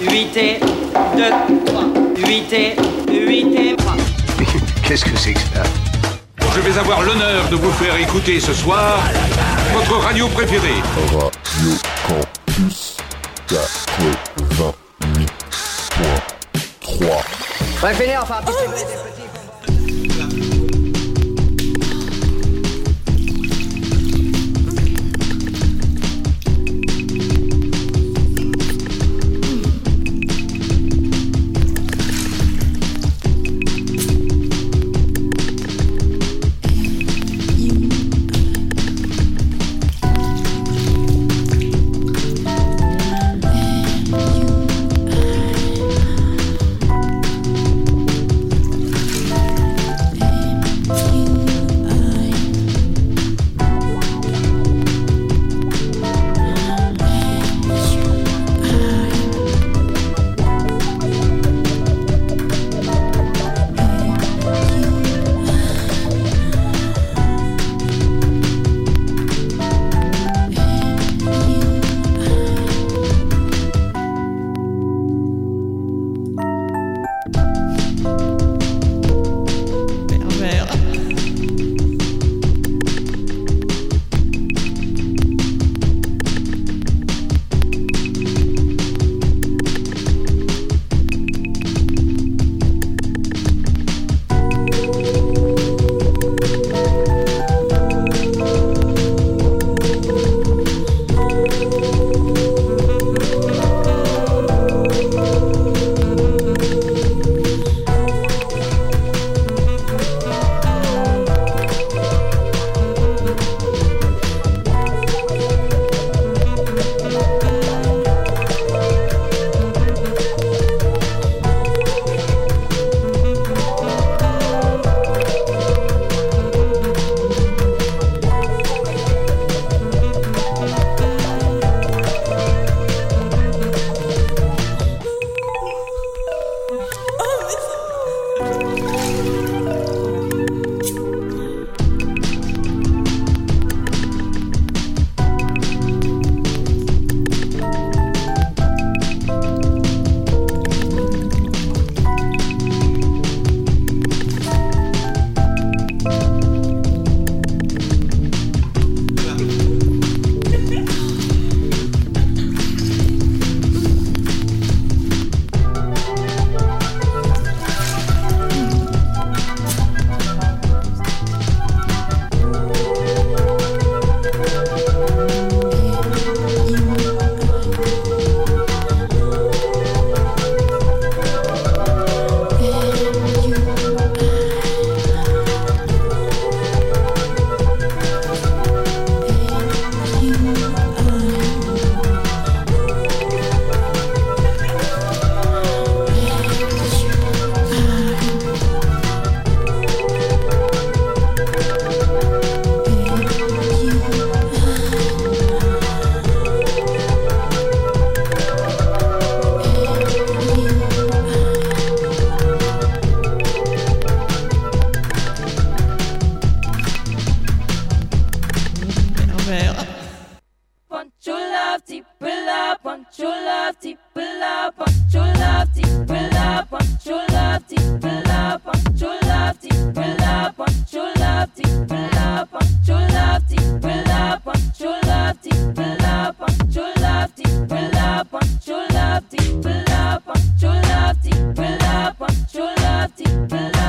8 et 2, 3. 8 et 8 et 3. Qu'est-ce que c'est que ça Je vais avoir l'honneur de vous faire écouter ce soir votre radio préférée. Radio Campus 88.3. Ouais, finir, enfin, petit, petit, petit. Love deep love, want your love deep love, want your love deep love, want your love deep love, want your love deep love, want your love deep love, want your love deep love, want your love deep love, want your love deep love, want your love deep love, want your love deep love, want your love deep love,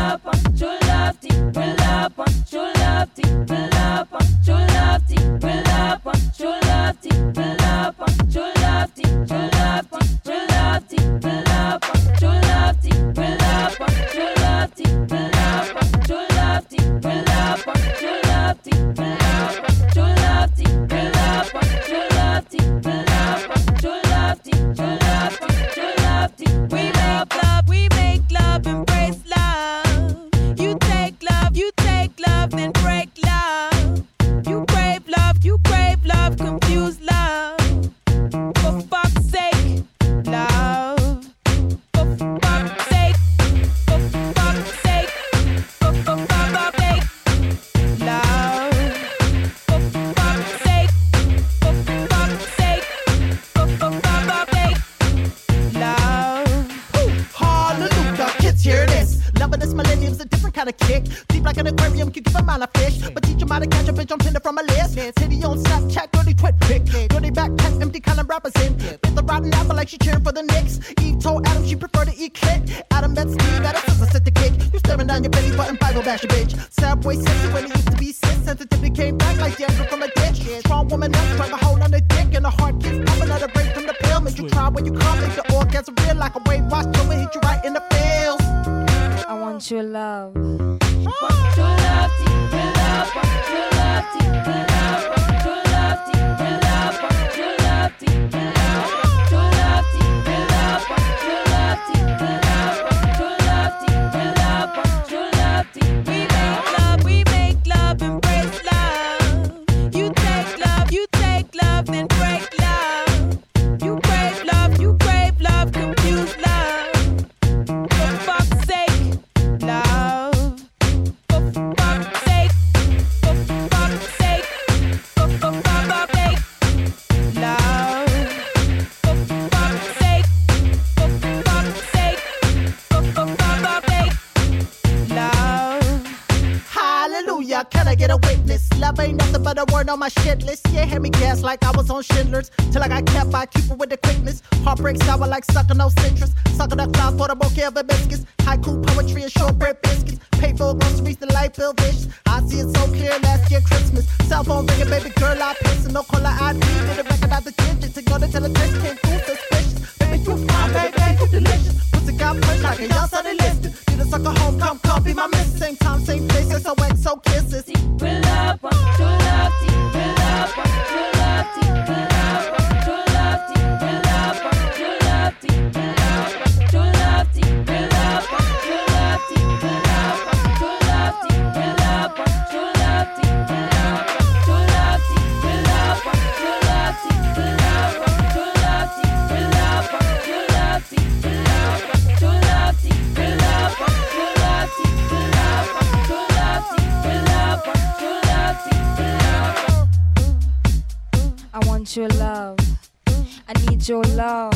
want your love. I need your love.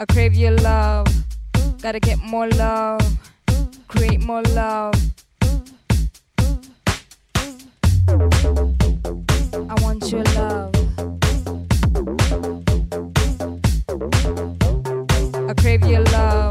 I crave your love. Gotta get more love. Create more love. I want your love. I crave your love.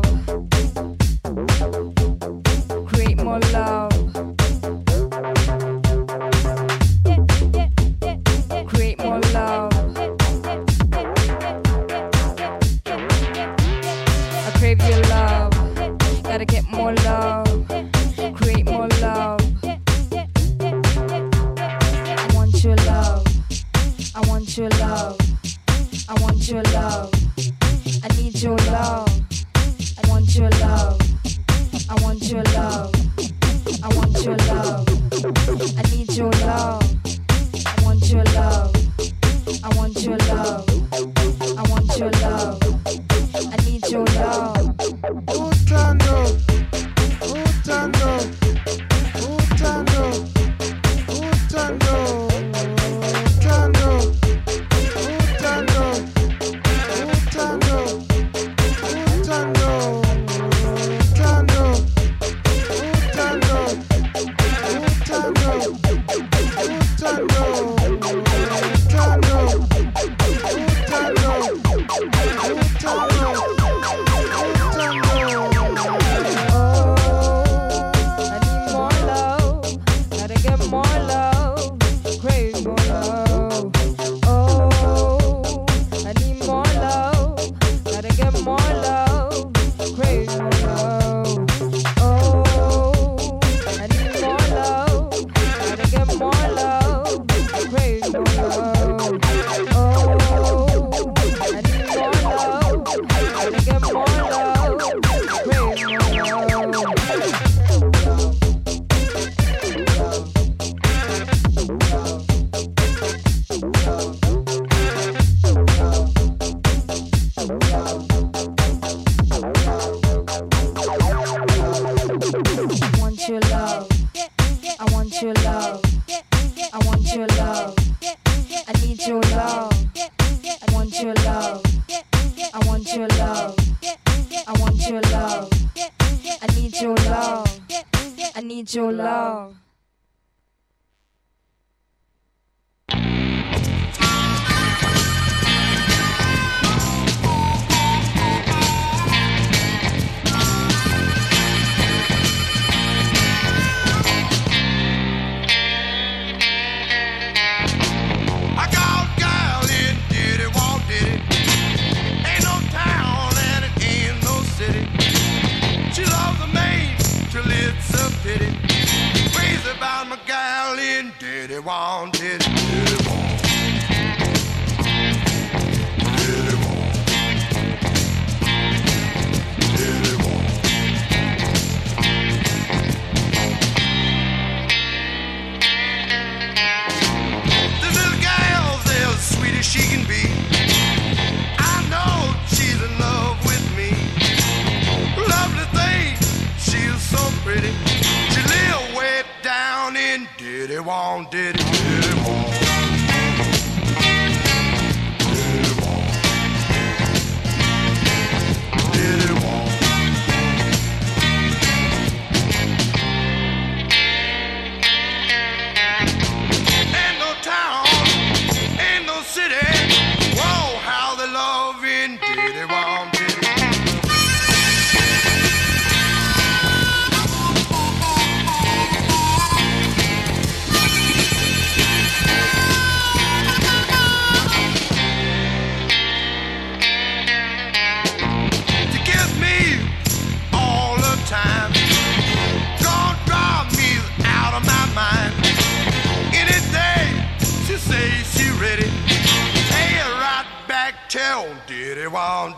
In Diddy Wong, Diddy, Diddy Wong.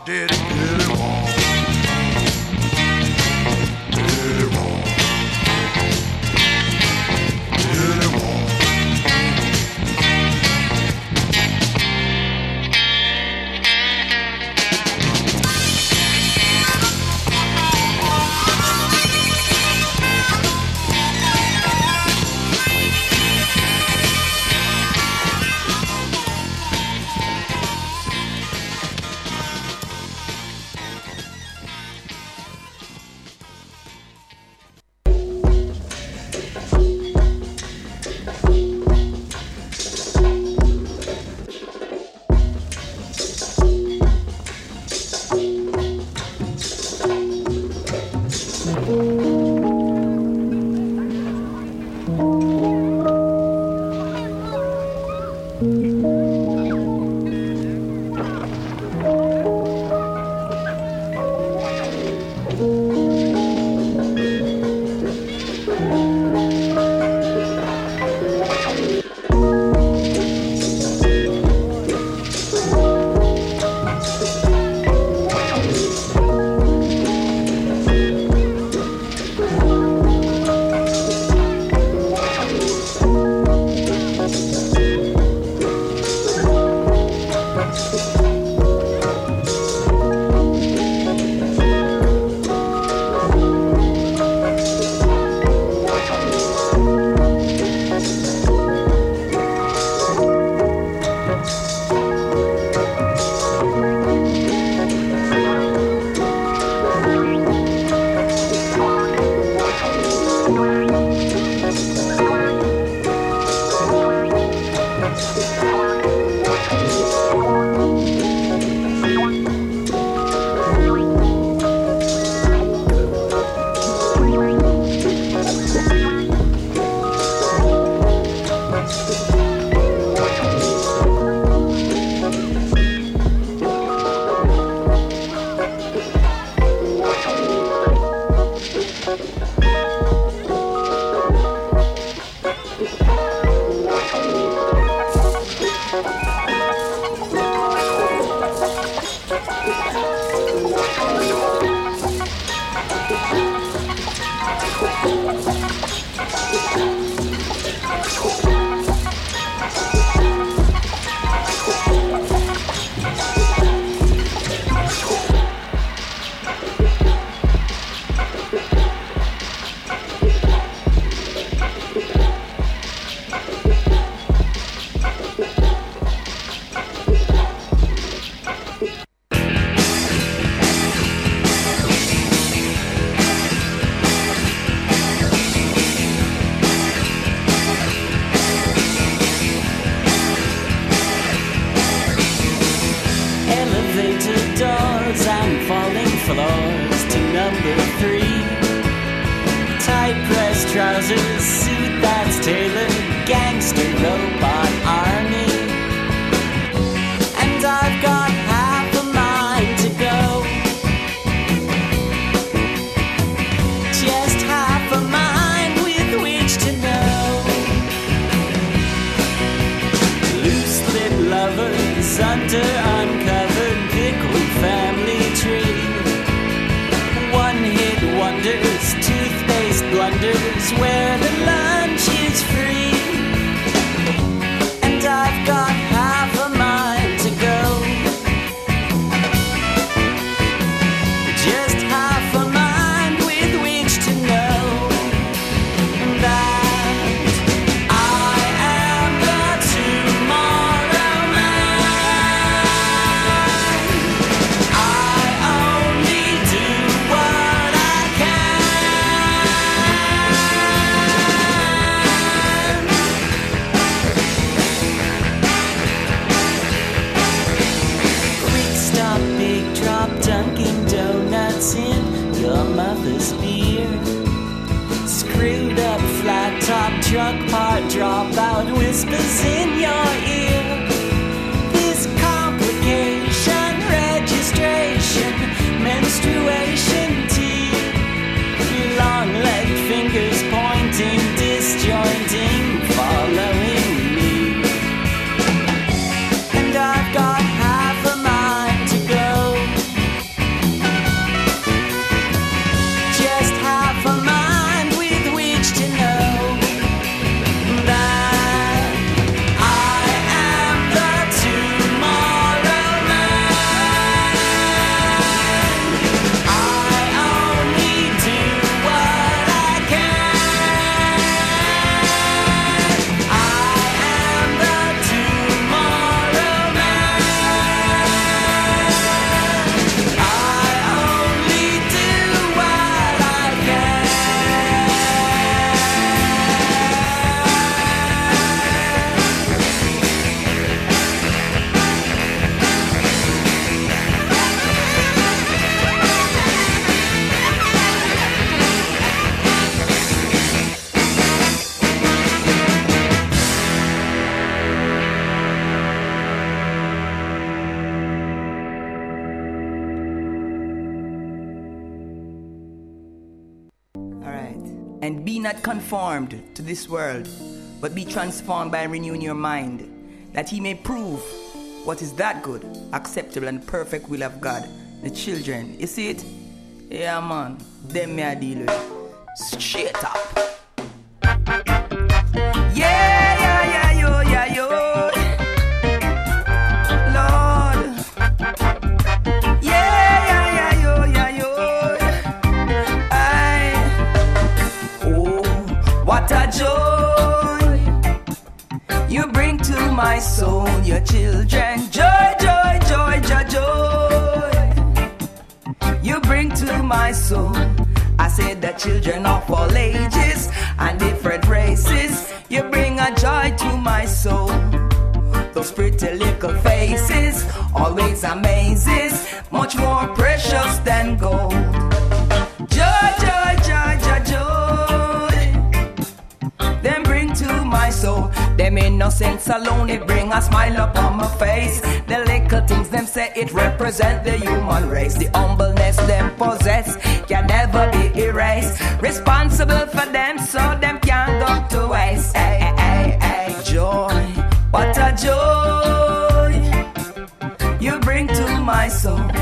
Did conformed to this world, but be transformed by renewing your mind, that he may prove what is that good, acceptable, and perfect will of God. The children, you see it? Yeah, man. Them me I deal with. What a joy you bring to my soul, your children. Joy, joy, joy, joy, joy. You bring to my soul. I said the children of all ages and different races. You bring a joy to my soul. Those pretty little faces always amazes, much more precious than gold. Them innocence alone, it bring a smile upon my face. The little things them say, it represent the human race. The humbleness them possess can never be erased. Responsible for them, so them can't go to waste. Hey, hey, hey, joy, what a joy you bring to my soul.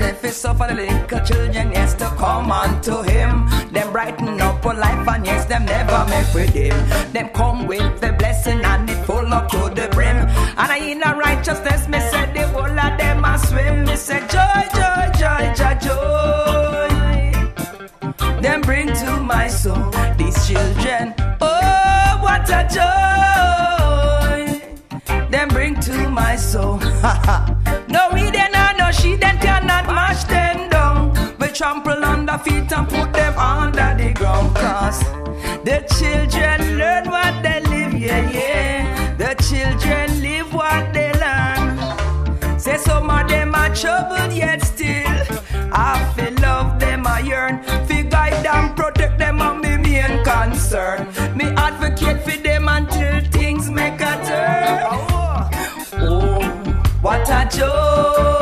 It's so for the little children, yes, to come unto him. Them brighten up on life, and yes, them never make with him. Them come with the blessing and it full up to the brim. And I in a righteousness, me say the whole of them a swim. Me say joy, joy, joy, joy, joy. Them bring to my soul these children. Oh, what a joy! Them bring to my soul. no, we trample under feet and put them under the ground. Cause the children learn what they live, yeah, yeah. The children live what they learn. Say some of them are troubled, yet still. I feel love them, I yearn. Fi guide and protect them, on me main concern. Me advocate for them until things make a turn. Oh, what a joke.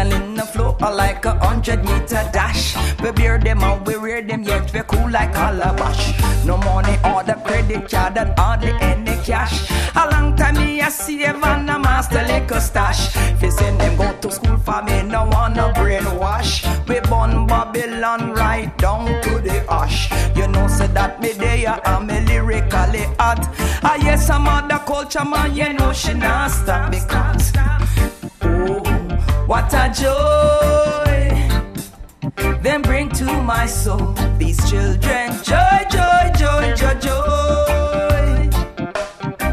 Adrenaline the flow like a hundred meter dash. We bear them out, we rear them yet we cool like calabash. No money or the credit card and hardly any cash. A long time me a save and a master liquor stash. Fi send them go to school for me, no wanna brainwash. We born Babylon right down to the ash. You know, say that me there, I'm me lyrically hot. Ah yes, I'm other culture man, you know she not stop because. Oh, what a joy! Then bring to my soul these children. Joy, joy, joy, joy, joy.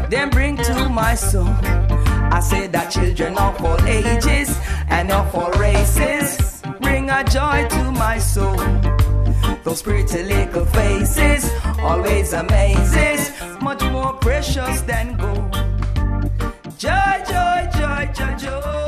Then bring to my soul. I say that children of all ages and of all races bring a joy to my soul. Those pretty little faces always amazes, much more precious than gold. Joy, joy, joy, joy, joy.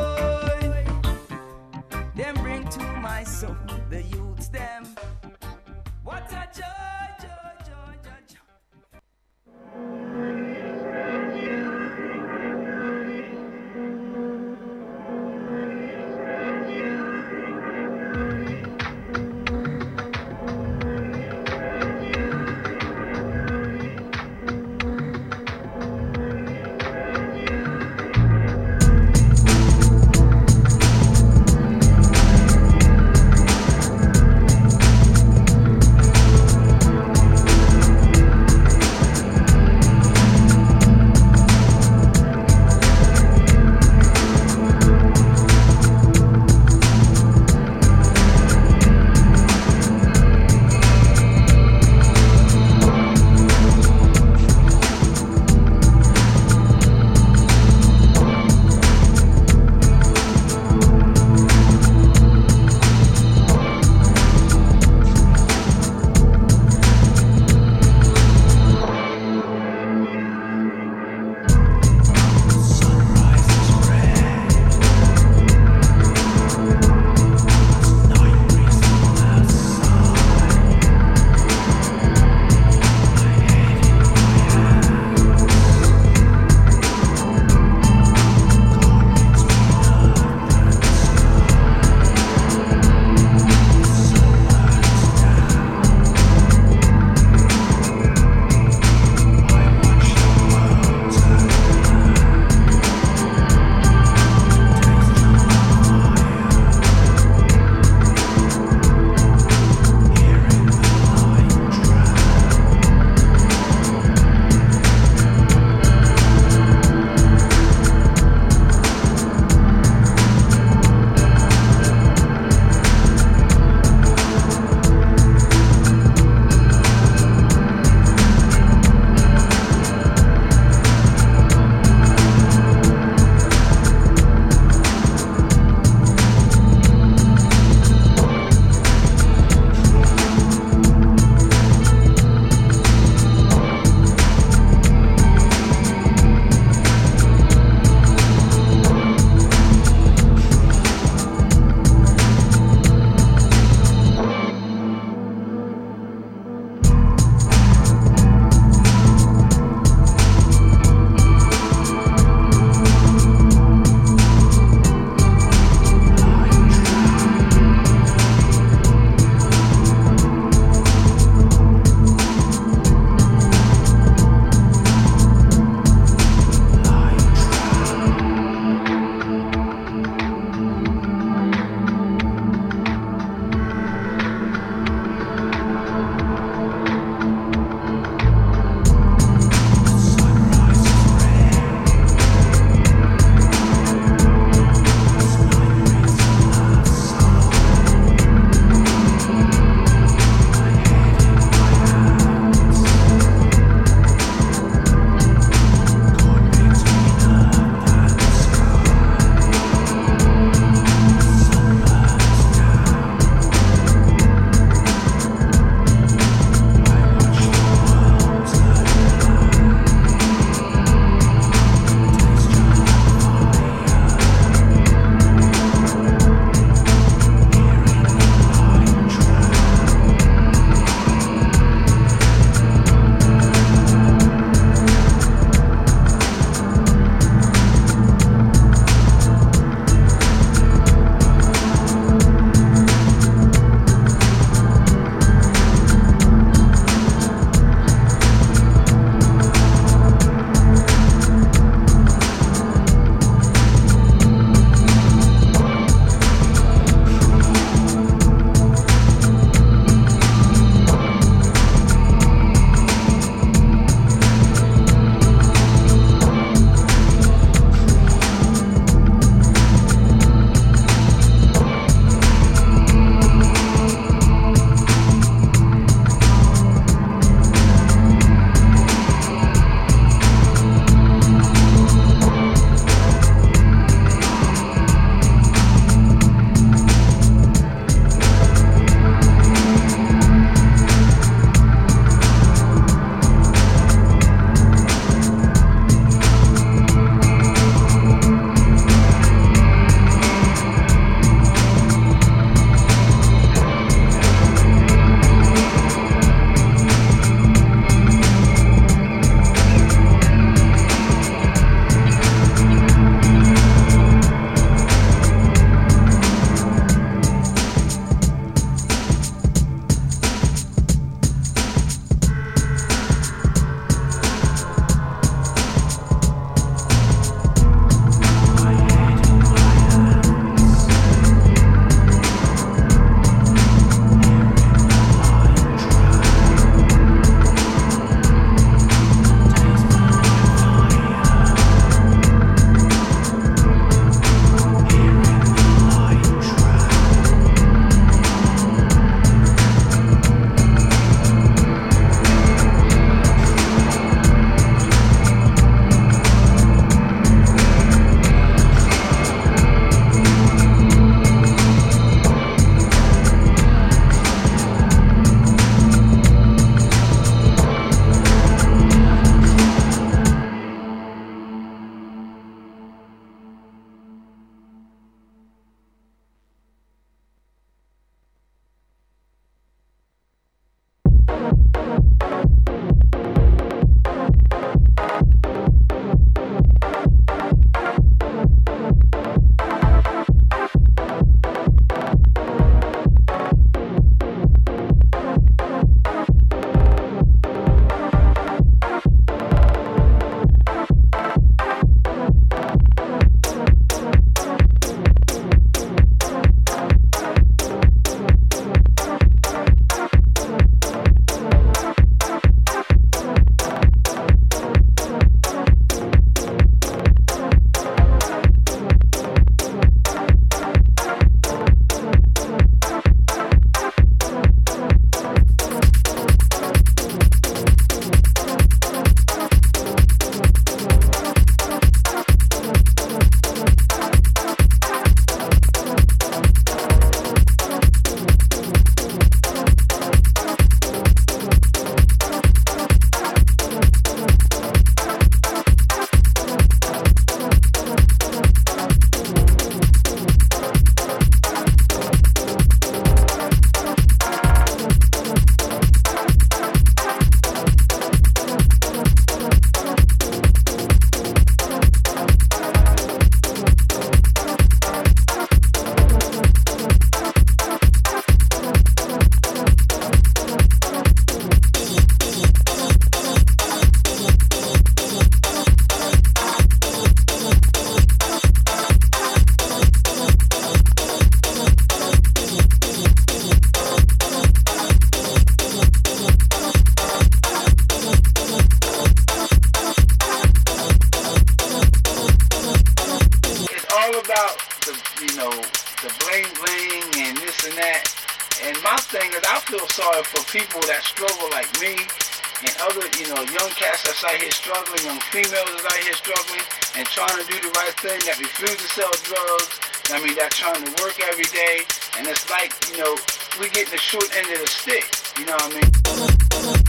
People that struggle like me and other, you know, young cats that's out here struggling, young females that's out here struggling and trying to do the right thing, that refuse to sell drugs. I mean, that trying to work every day. And it's like, you know, we getting the short end of the stick. You know what I mean?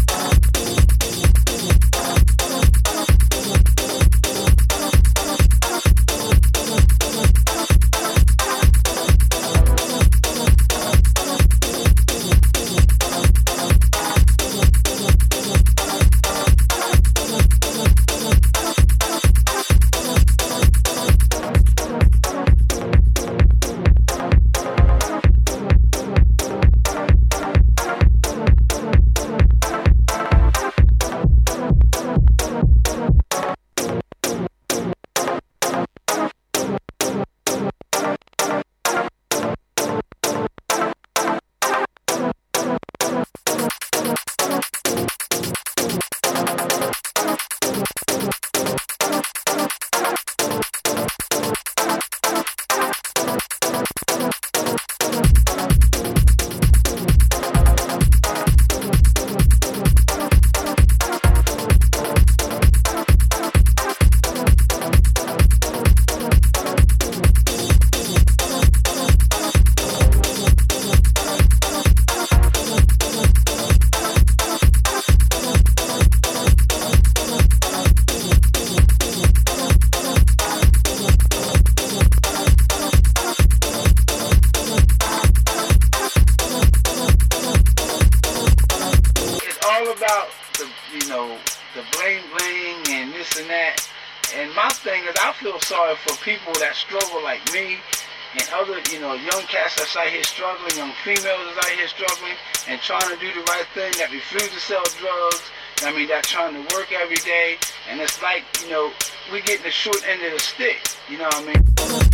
Trying to do the right thing, that refuse to sell drugs. I mean, that trying to work every day, and it's like you know we getting the short end of the stick. You know what I mean?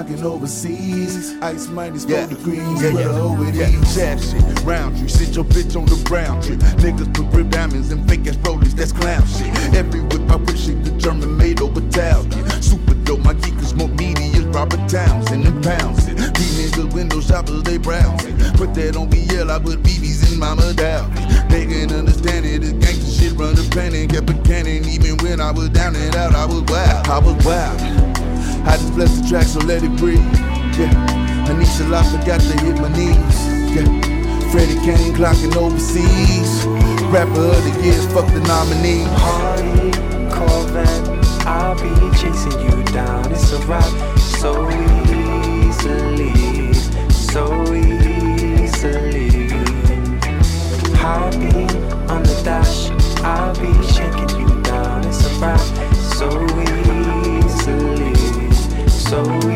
Clocking overseas. Ice minus four degrees. Yeah, yeah, oh, it yeah. is. Shit, round tree. Sit your bitch on the brown tree. Niggas put rib diamonds and fake ass rollies, that's clown shit. Every whip I wish it the German made over Italian. Super dope, my geek is more media, Robert Townsend and pounds it. These niggas window shoppers, they browsing. Put that on BL, I put BBs in Mama Dow. They can understand it, this gangsta shit run the planet. Kept a cannon, even when I was down and out, I was wild. I was wild. I just bless the track, so let it breathe. Yeah. I need a forgot to hit my knees. Yeah. Freddie Kane clocking overseas. Rapper of the year, fuck the nominee. Harley, Corvette, I'll be chasing you down. It's a wrap so easily, so easily. High on the dash, I'll be shaking you down. It's a wrap so easily, so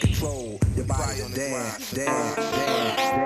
control your body. Dance, dance, dance,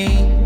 cellophane.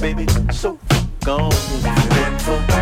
Baby so gone.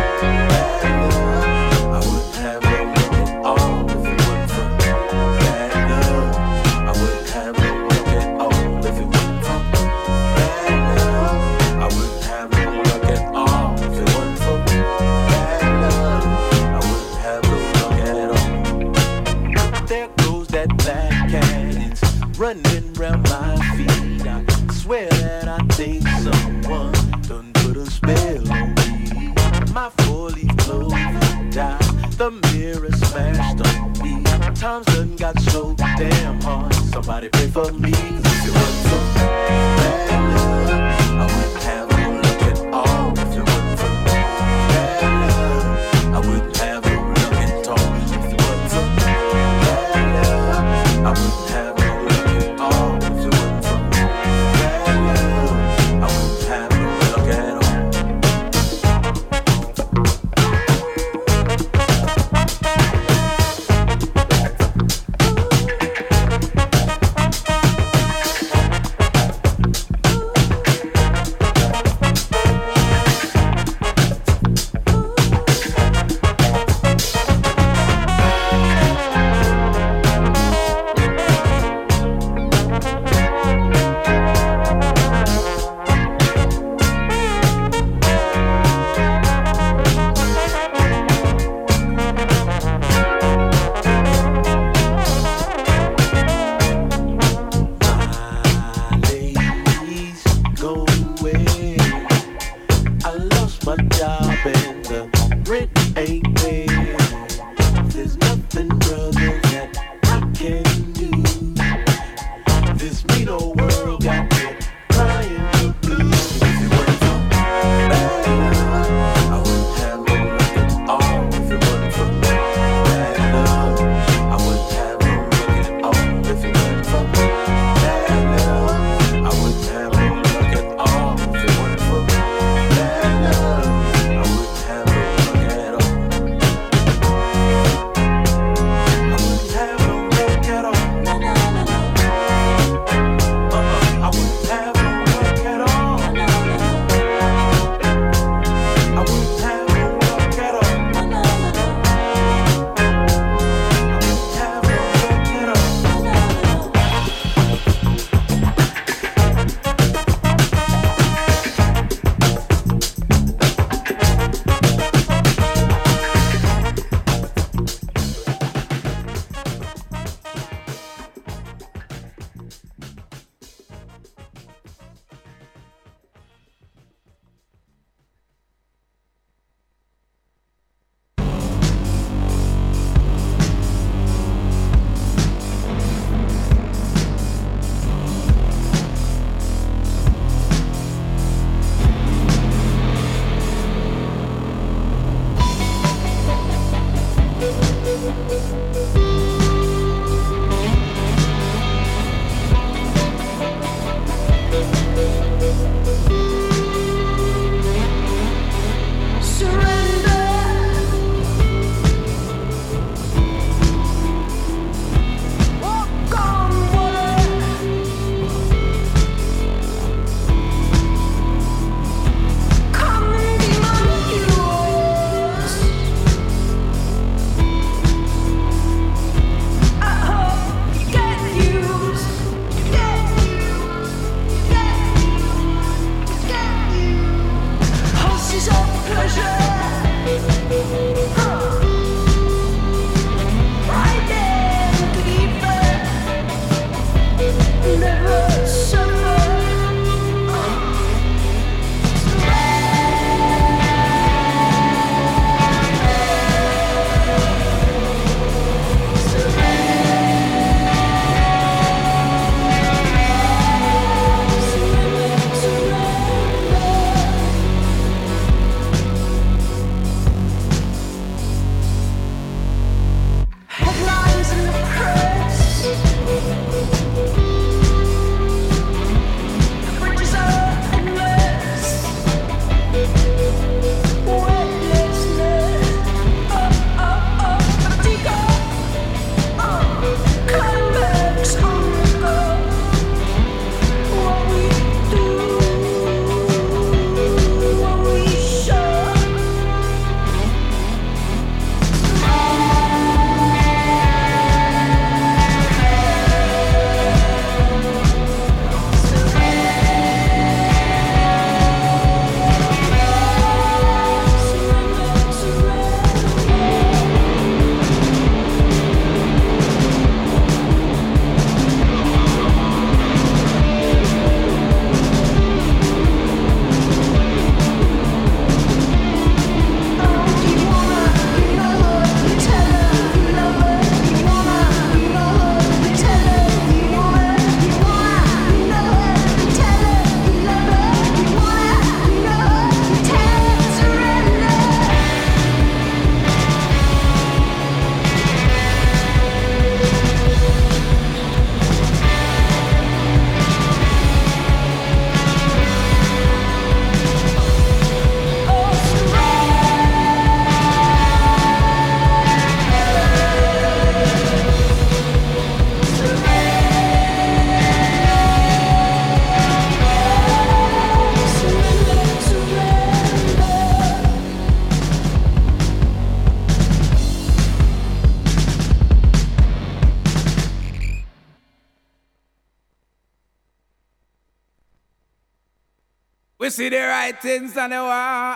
Writings on the wall,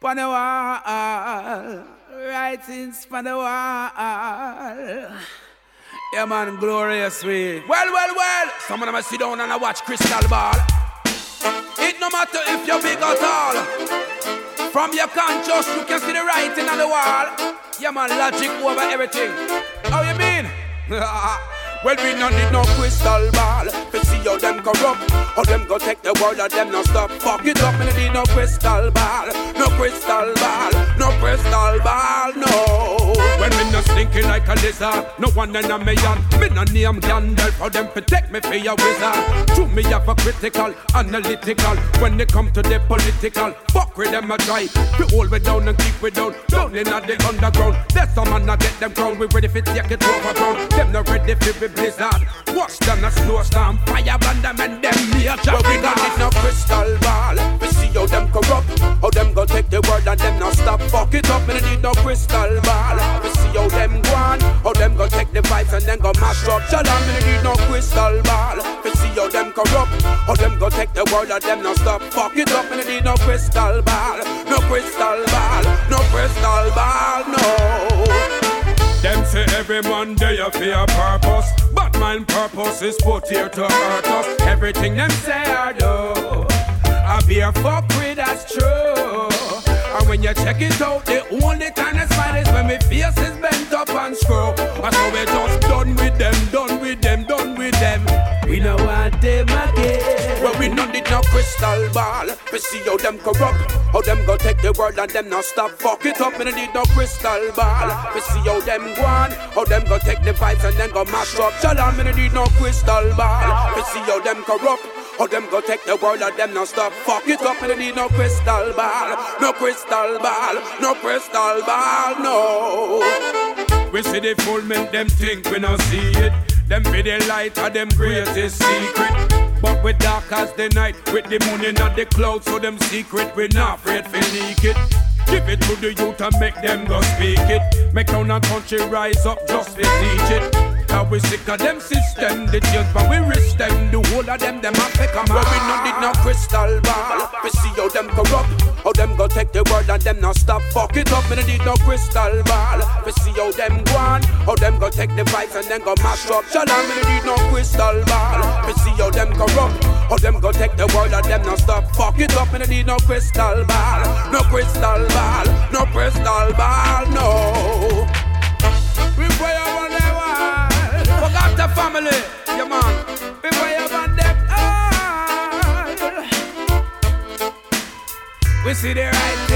on the wall, writings on the wall. Yeah, man, glorious way. Well, well, well. Some of them sit down and I watch Crystal Ball. It no matter if you're big or tall. From your conscious, you can see the writing on the wall. Yeah, man, logic over everything. How you mean? Well, we no need no crystal ball see how them corrupt. How them go take the world and them no stop. Fuck it up, me need no crystal ball crystal ball. No crystal ball, no. When me no stinking like a lizard No one in a million Me no name Gandalf How them protect me for your wizard. To me have a critical, analytical. When they come to the political Fuck with them a try. To hold me down and keep me down Down in the underground. There's some man not get them crown We ready for take it over ground. Them not ready for be blizzard. Worse than a snowstorm Fire burn them and them nature But we got it no crystal ball them not stop Fuck it up, me need no crystal ball We see how them go on How them go take the vibes and then go mash up Shalom, me need no crystal ball We see how them corrupt How them go take the world and them not stop Fuck it up, me need no crystal ball No crystal ball No crystal ball, no them say every man day a fear purpose. But man purpose is put here to hurt us. Everything them say I do. I be a fuck with that's true. And when you check it out, the only time I smile is when my face is bent up and screw. And so we just done with them, done with them, done with them. We know want them again. Well, we no need no crystal ball. We see how them corrupt. How them go take the world and them not stop. Fuck it up, me no need no crystal ball. We see how them go on. How them go take the vibes and then go mash up. Shalom, me no need no crystal ball. We see how them corrupt. How them go take the world and them not stop. Fuck it up, me need no crystal ball. No crystal ball. No crystal ball, no. We see the full make them think we not see it. Them be the light of them greatest secret. But we dark as the night with the moon in the clouds, so them secret we not afraid to leak it. Give it to the youth and make them go speak it. Make town and country rise up just to teach it. Now we sick of them system, the change but we risk them. The whole of them, them have to come out. we no need no crystal ball. We see how them corrupt, how them go take the word and them not stop. Fuck it up, me no need no crystal ball. We see how them go on, how them go take the vibes and then go mash up. Shalom, me no need no crystal ball. We see how them corrupt, how them go take the word and them not stop. Fuck it up, me no need no crystal ball, no crystal ball, no crystal ball, no. We family, yeah man. We pray on them all. We see the right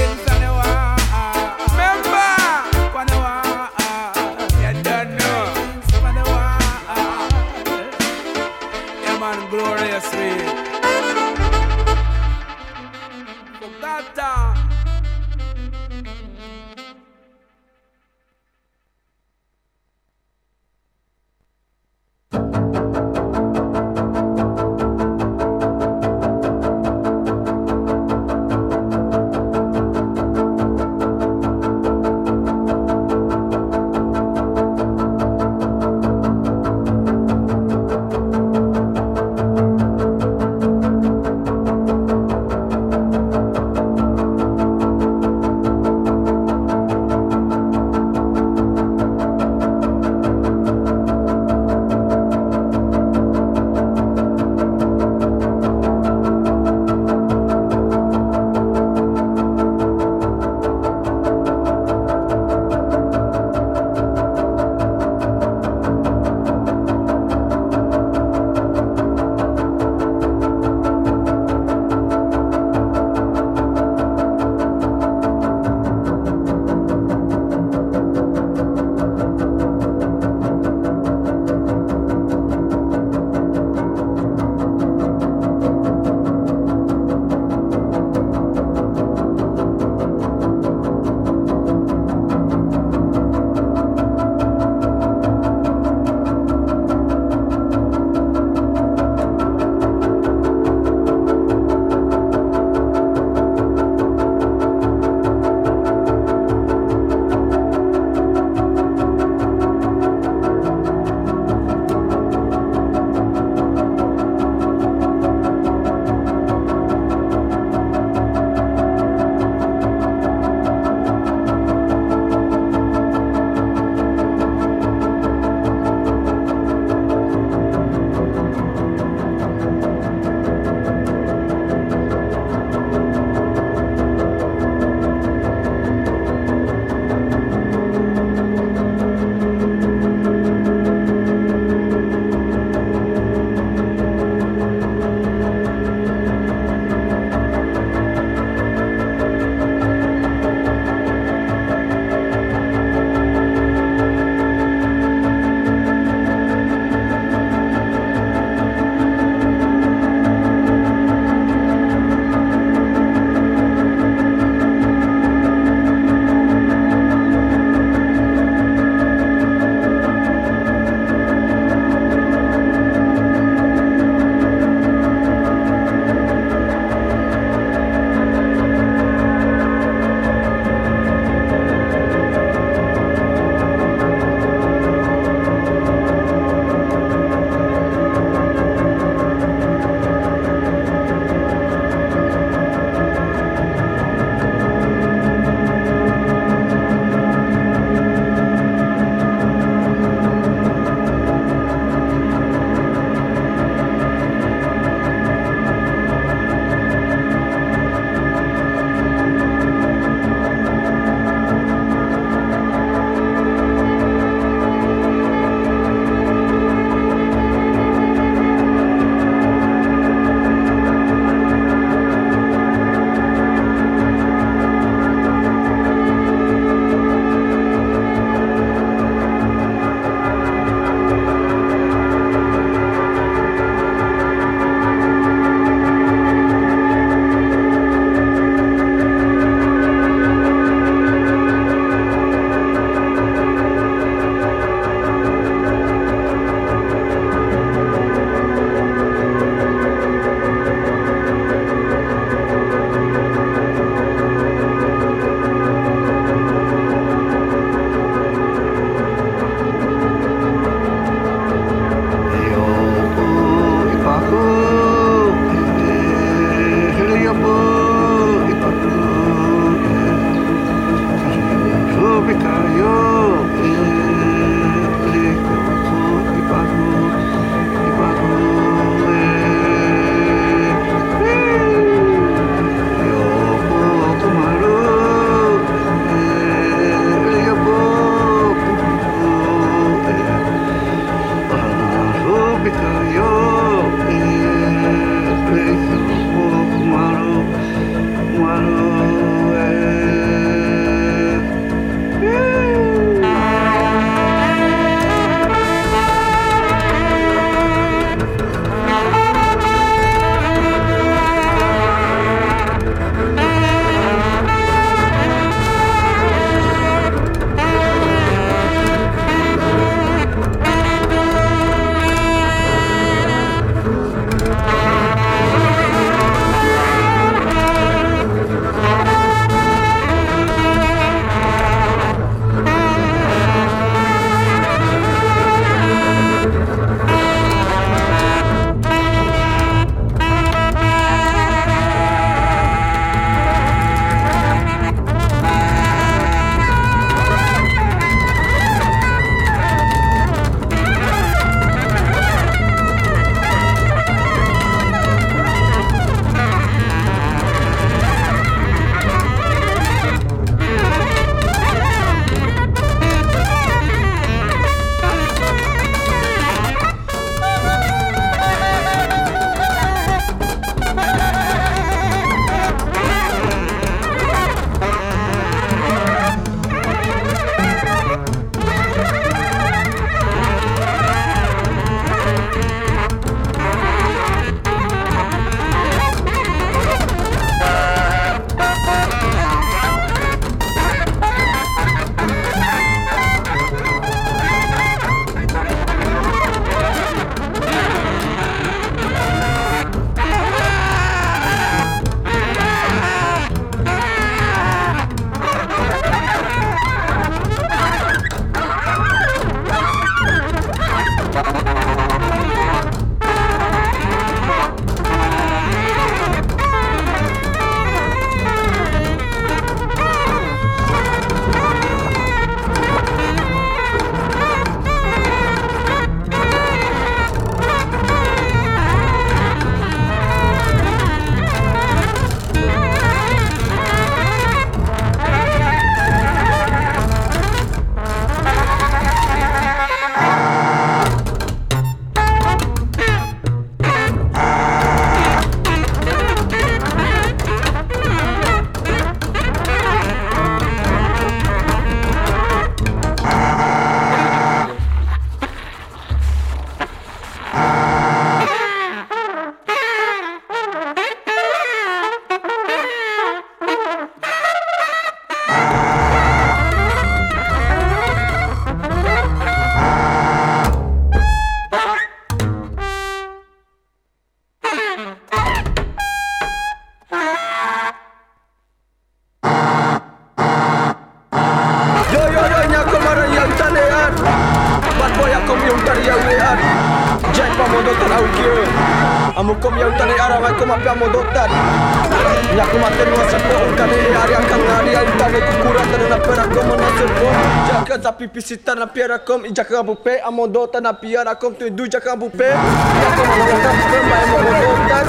pisita na piara kom Ijaka bupe amodotan na piara kom Tu du jaka bupe Ya kom modotan bupe Mai modotan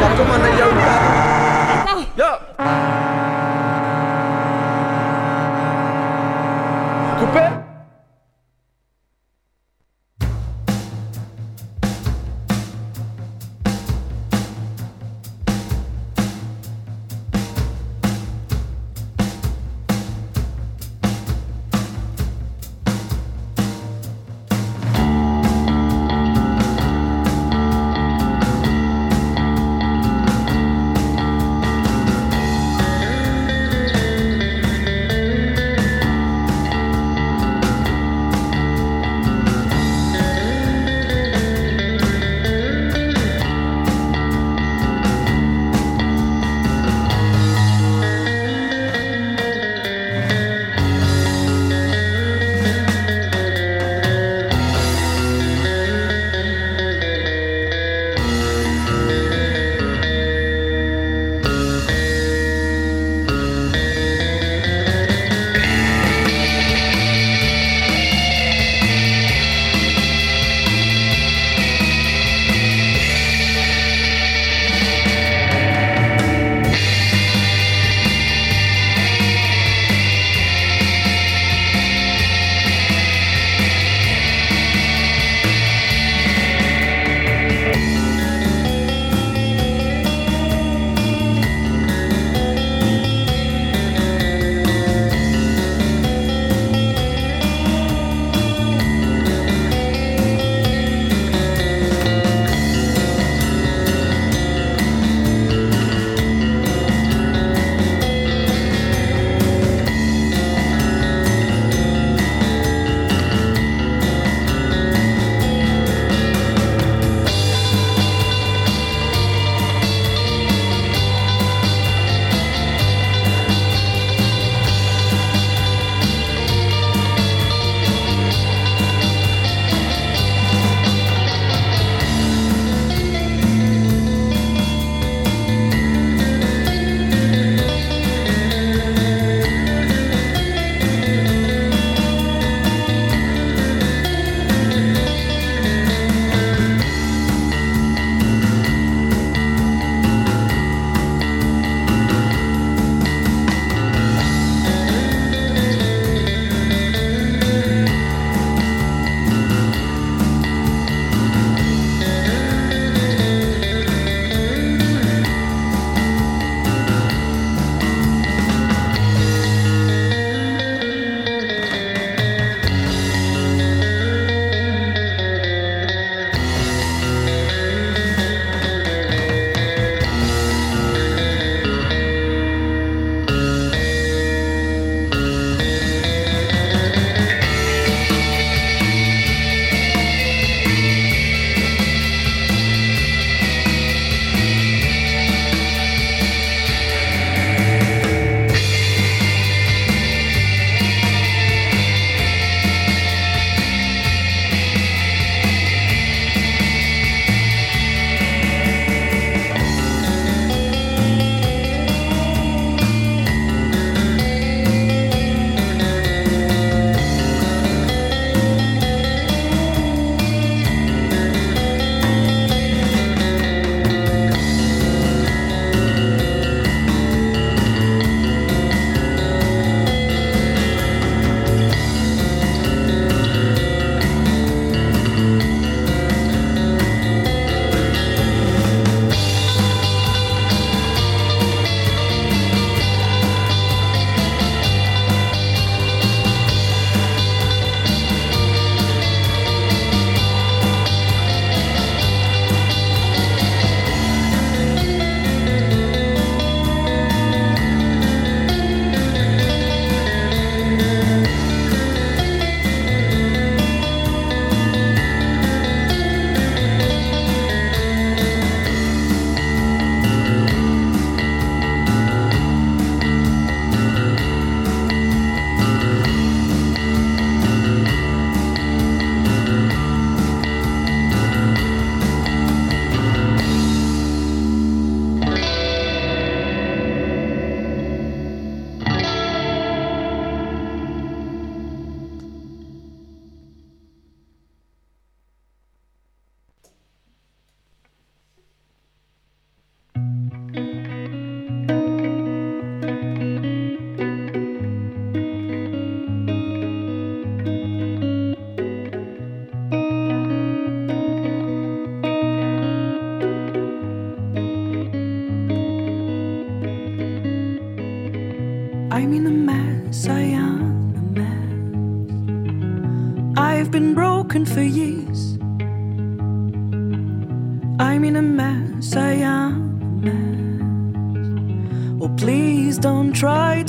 Ya kom mana yau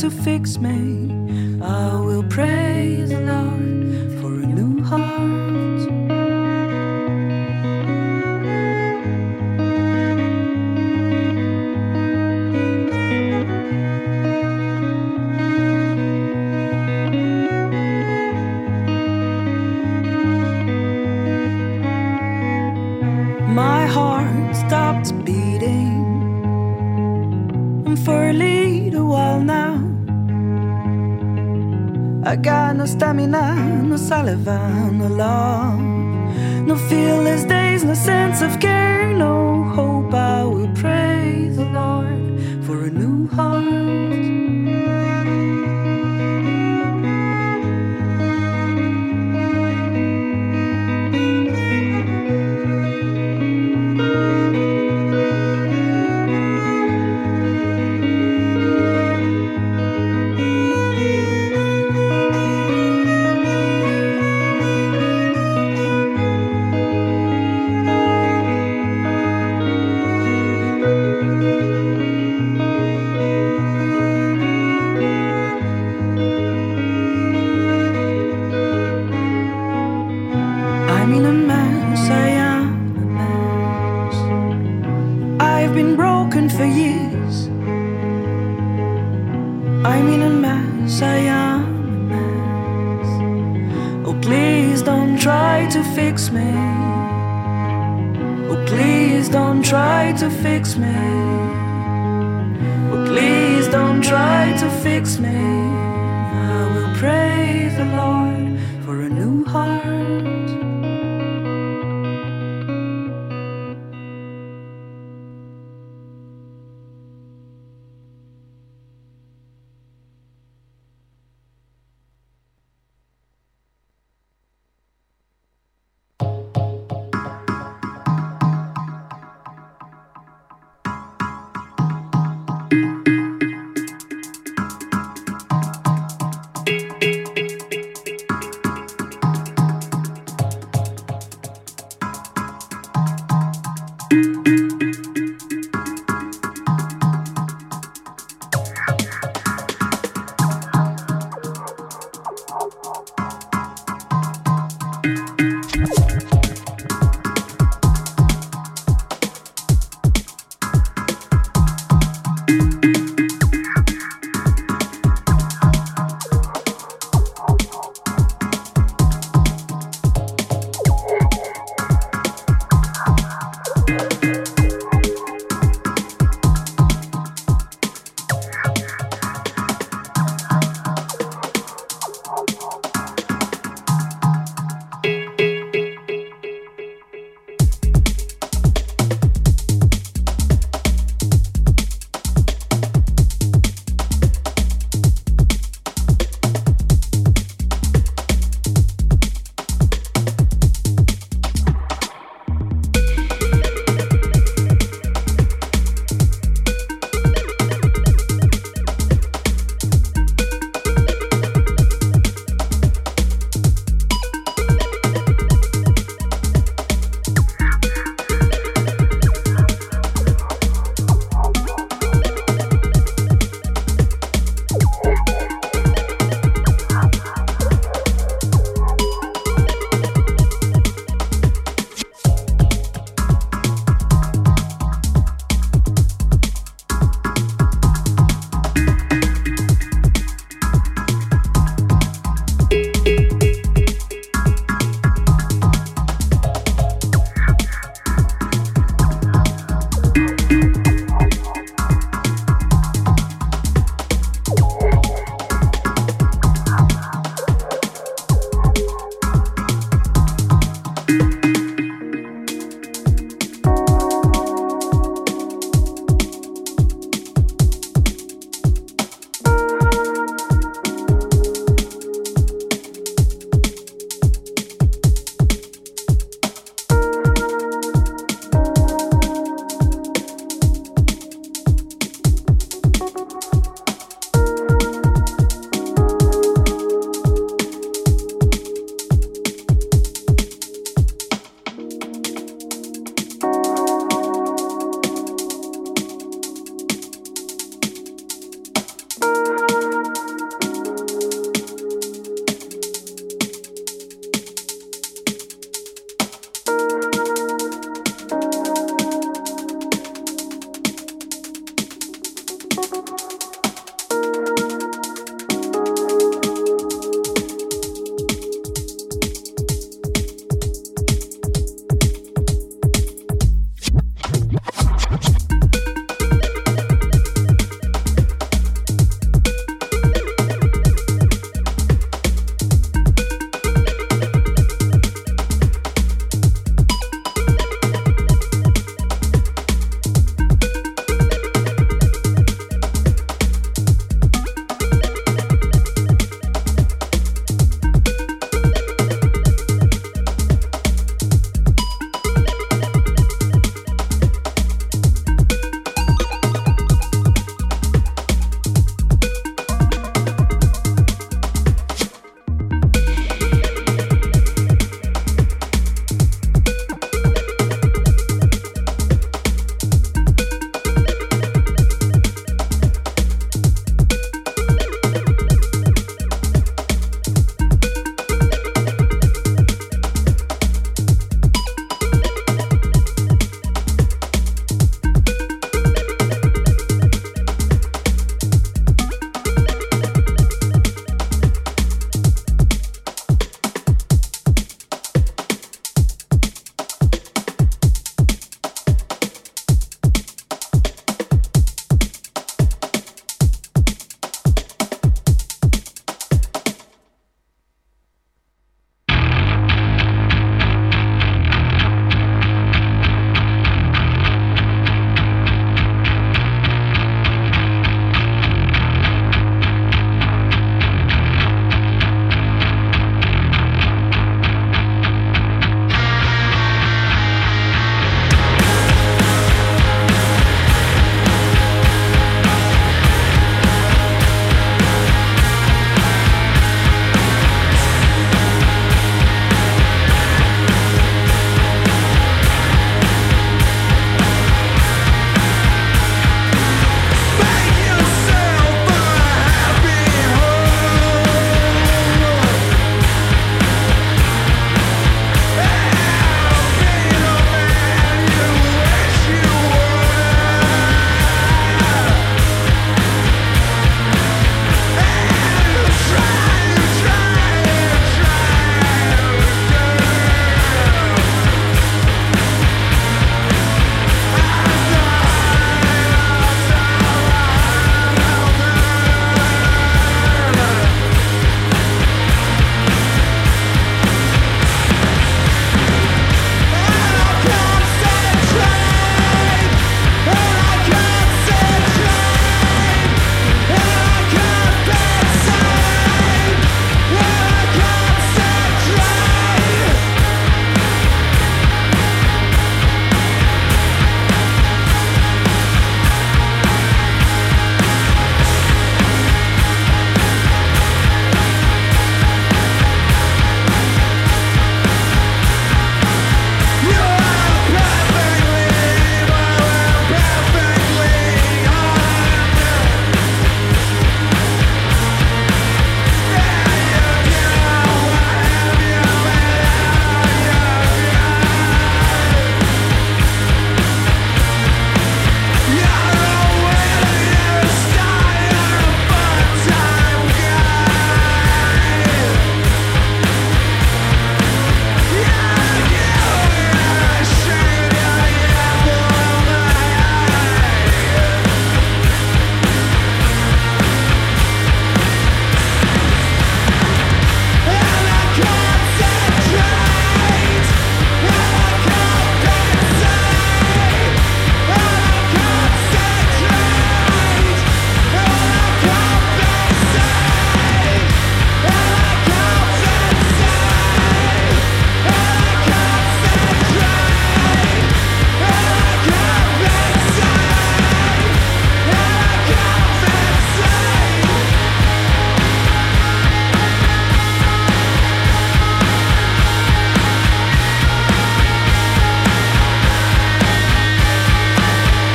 to fix me.